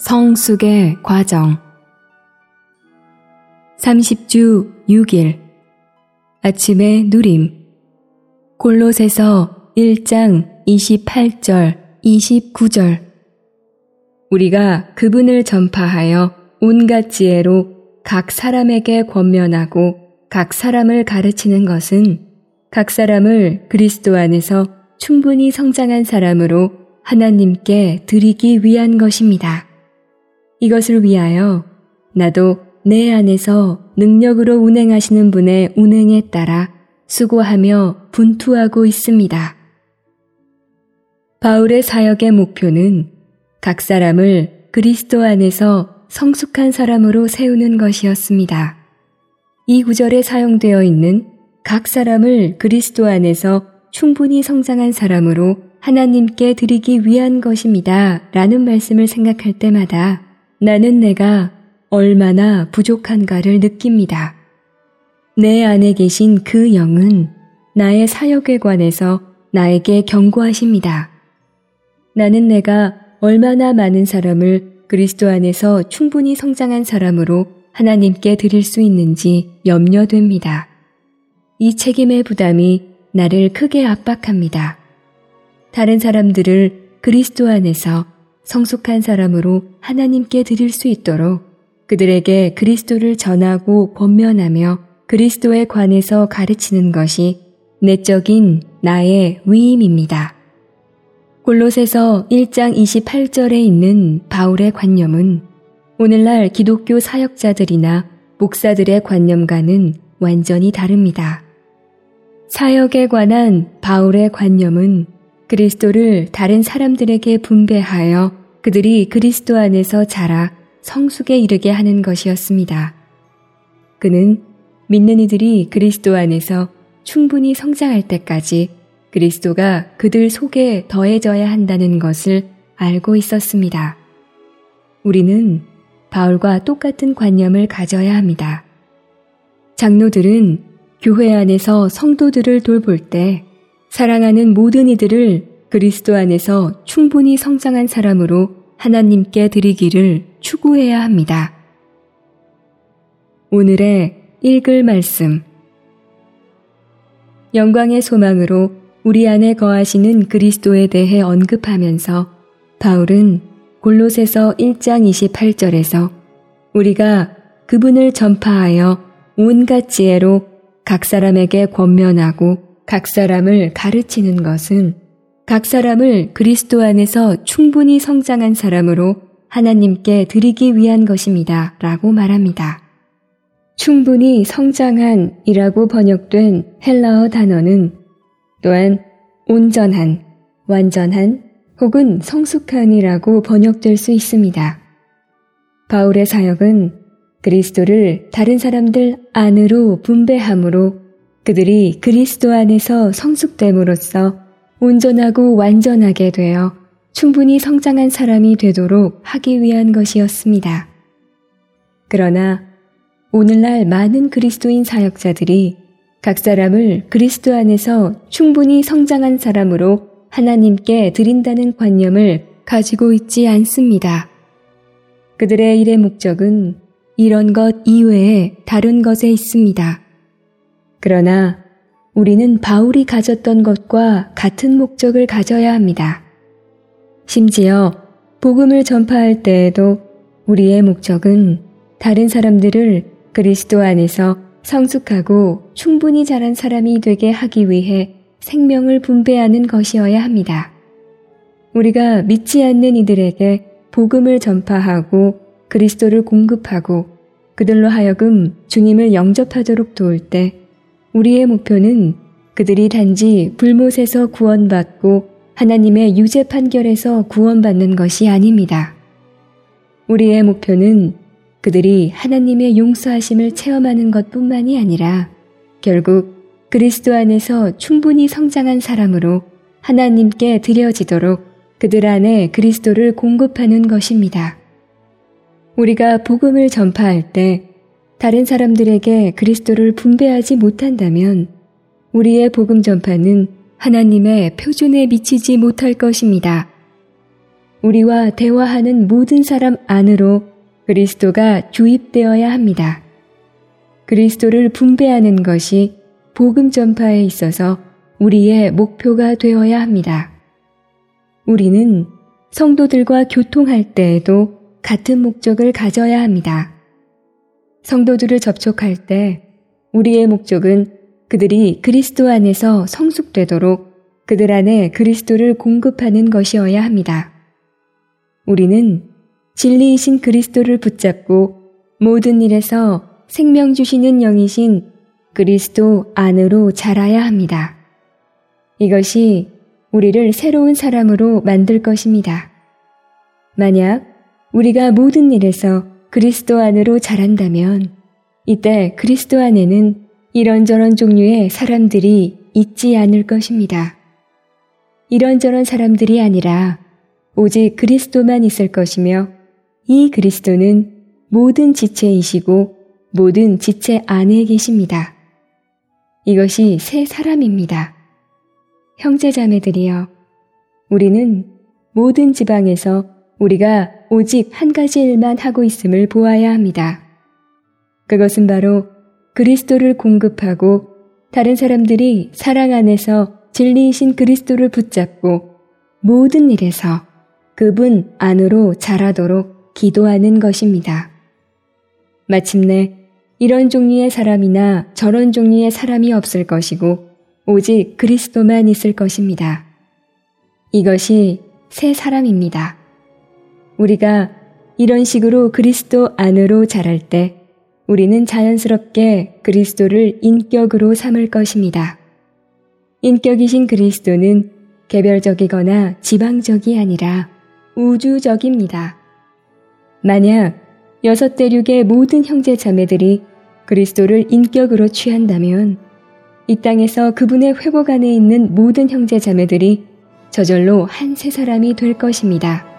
성숙의 과정. 30주 6일. 아침의 누림. 골롯에서 1장 28절 29절. 우리가 그분을 전파하여 온갖 지혜로 각 사람에게 권면하고 각 사람을 가르치는 것은 각 사람을 그리스도 안에서 충분히 성장한 사람으로 하나님께 드리기 위한 것입니다. 이것을 위하여 나도 내 안에서 능력으로 운행하시는 분의 운행에 따라 수고하며 분투하고 있습니다. 바울의 사역의 목표는 각 사람을 그리스도 안에서 성숙한 사람으로 세우는 것이었습니다. 이 구절에 사용되어 있는 각 사람을 그리스도 안에서 충분히 성장한 사람으로 하나님께 드리기 위한 것입니다. 라는 말씀을 생각할 때마다 나는 내가 얼마나 부족한가를 느낍니다. 내 안에 계신 그 영은 나의 사역에 관해서 나에게 경고하십니다. 나는 내가 얼마나 많은 사람을 그리스도 안에서 충분히 성장한 사람으로 하나님께 드릴 수 있는지 염려됩니다. 이 책임의 부담이 나를 크게 압박합니다. 다른 사람들을 그리스도 안에서 성숙한 사람으로 하나님께 드릴 수 있도록 그들에게 그리스도를 전하고 권면하며 그리스도에 관해서 가르치는 것이 내적인 나의 위임입니다. 골롯에서 1장 28절에 있는 바울의 관념은 오늘날 기독교 사역자들이나 목사들의 관념과는 완전히 다릅니다. 사역에 관한 바울의 관념은 그리스도를 다른 사람들에게 분배하여 그들이 그리스도 안에서 자라 성숙에 이르게 하는 것이었습니다. 그는 믿는 이들이 그리스도 안에서 충분히 성장할 때까지 그리스도가 그들 속에 더해져야 한다는 것을 알고 있었습니다. 우리는 바울과 똑같은 관념을 가져야 합니다. 장로들은 교회 안에서 성도들을 돌볼 때 사랑하는 모든 이들을 그리스도 안에서 충분히 성장한 사람으로 하나님께 드리기를 추구해야 합니다. 오늘의 읽을 말씀. 영광의 소망으로 우리 안에 거하시는 그리스도에 대해 언급하면서 바울은 골로새서 1장 28절에서 우리가 그분을 전파하여 온갖 지혜로 각 사람에게 권면하고 각 사람을 가르치는 것은 각 사람을 그리스도 안에서 충분히 성장한 사람으로 하나님께 드리기 위한 것입니다. 라고 말합니다. 충분히 성장한 이라고 번역된 헬라어 단어는 또한 온전한, 완전한 혹은 성숙한이라고 번역될 수 있습니다. 바울의 사역은 그리스도를 다른 사람들 안으로 분배함으로 그들이 그리스도 안에서 성숙됨으로써 온전하고 완전하게 되어 충분히 성장한 사람이 되도록 하기 위한 것이었습니다. 그러나 오늘날 많은 그리스도인 사역자들이 각 사람을 그리스도 안에서 충분히 성장한 사람으로 하나님께 드린다는 관념을 가지고 있지 않습니다. 그들의 일의 목적은 이런 것 이외에 다른 것에 있습니다. 그러나 우리는 바울이 가졌던 것과 같은 목적을 가져야 합니다. 심지어 복음을 전파할 때에도 우리의 목적은 다른 사람들을 그리스도 안에서 성숙하고 충분히 자란 사람이 되게 하기 위해 생명을 분배하는 것이어야 합니다. 우리가 믿지 않는 이들에게 복음을 전파하고 그리스도를 공급하고 그들로 하여금 주님을 영접하도록 도울 때 우리의 목표는 그들이 단지 불못에서 구원받고 하나님의 유죄 판결에서 구원받는 것이 아닙니다. 우리의 목표는 그들이 하나님의 용서하심을 체험하는 것 뿐만이 아니라 결국 그리스도 안에서 충분히 성장한 사람으로 하나님께 드려지도록 그들 안에 그리스도를 공급하는 것입니다. 우리가 복음을 전파할 때 다른 사람들에게 그리스도를 분배하지 못한다면 우리의 복음 전파는 하나님의 표준에 미치지 못할 것입니다. 우리와 대화하는 모든 사람 안으로 그리스도가 주입되어야 합니다. 그리스도를 분배하는 것이 복음 전파에 있어서 우리의 목표가 되어야 합니다. 우리는 성도들과 교통할 때에도 같은 목적을 가져야 합니다. 성도들을 접촉할 때 우리의 목적은 그들이 그리스도 안에서 성숙되도록 그들 안에 그리스도를 공급하는 것이어야 합니다. 우리는 진리이신 그리스도를 붙잡고 모든 일에서 생명 주시는 영이신 그리스도 안으로 자라야 합니다. 이것이 우리를 새로운 사람으로 만들 것입니다. 만약 우리가 모든 일에서 그리스도 안으로 자란다면 이때 그리스도 안에는 이런저런 종류의 사람들이 있지 않을 것입니다. 이런저런 사람들이 아니라 오직 그리스도만 있을 것이며 이 그리스도는 모든 지체이시고 모든 지체 안에 계십니다. 이것이 새 사람입니다. 형제자매들이여, 우리는 모든 지방에서 우리가 오직 한 가지 일만 하고 있음을 보아야 합니다. 그것은 바로 그리스도를 공급하고 다른 사람들이 사랑 안에서 진리이신 그리스도를 붙잡고 모든 일에서 그분 안으로 자라도록 기도하는 것입니다. 마침내 이런 종류의 사람이나 저런 종류의 사람이 없을 것이고 오직 그리스도만 있을 것입니다. 이것이 새 사람입니다. 우리가 이런 식으로 그리스도 안으로 자랄 때 우리는 자연스럽게 그리스도를 인격으로 삼을 것입니다. 인격이신 그리스도는 개별적이거나 지방적이 아니라 우주적입니다. 만약 여섯 대륙의 모든 형제 자매들이 그리스도를 인격으로 취한다면 이 땅에서 그분의 회복 안에 있는 모든 형제 자매들이 저절로 한 세 사람이 될 것입니다.